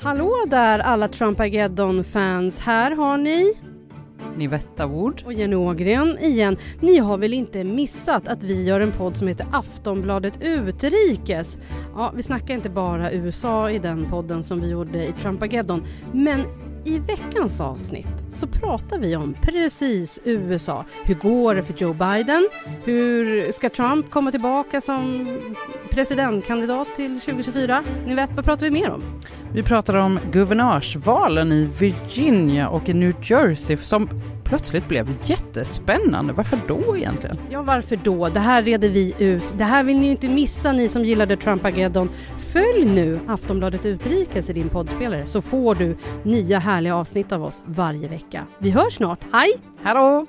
Hallå där alla Trumpageddon-fans. Här har ni Nivetta Wood och Jenny Ågren igen. Ni har väl inte missat att vi gör en podd som heter Aftonbladet Utrikes? Ja, vi snackar inte bara USA i den podden som vi gjorde i Trumpageddon, men i veckans avsnitt så pratar vi om precis USA. Hur går det för Joe Biden? Hur ska Trump komma tillbaka som presidentkandidat till 2024? Ni vet, vad pratar vi mer om? Vi pratar om guvernörsvalen i Virginia och i New Jersey som plötsligt blev jättespännande. Varför då egentligen? Ja, varför då? Det här reder vi ut. Det här vill ni inte missa, ni som gillade Trumpageddon. Följ nu Aftonbladet Utrikes i din poddspelare så får du nya härliga avsnitt av oss varje vecka. Vi hörs snart. Hej! Hallå!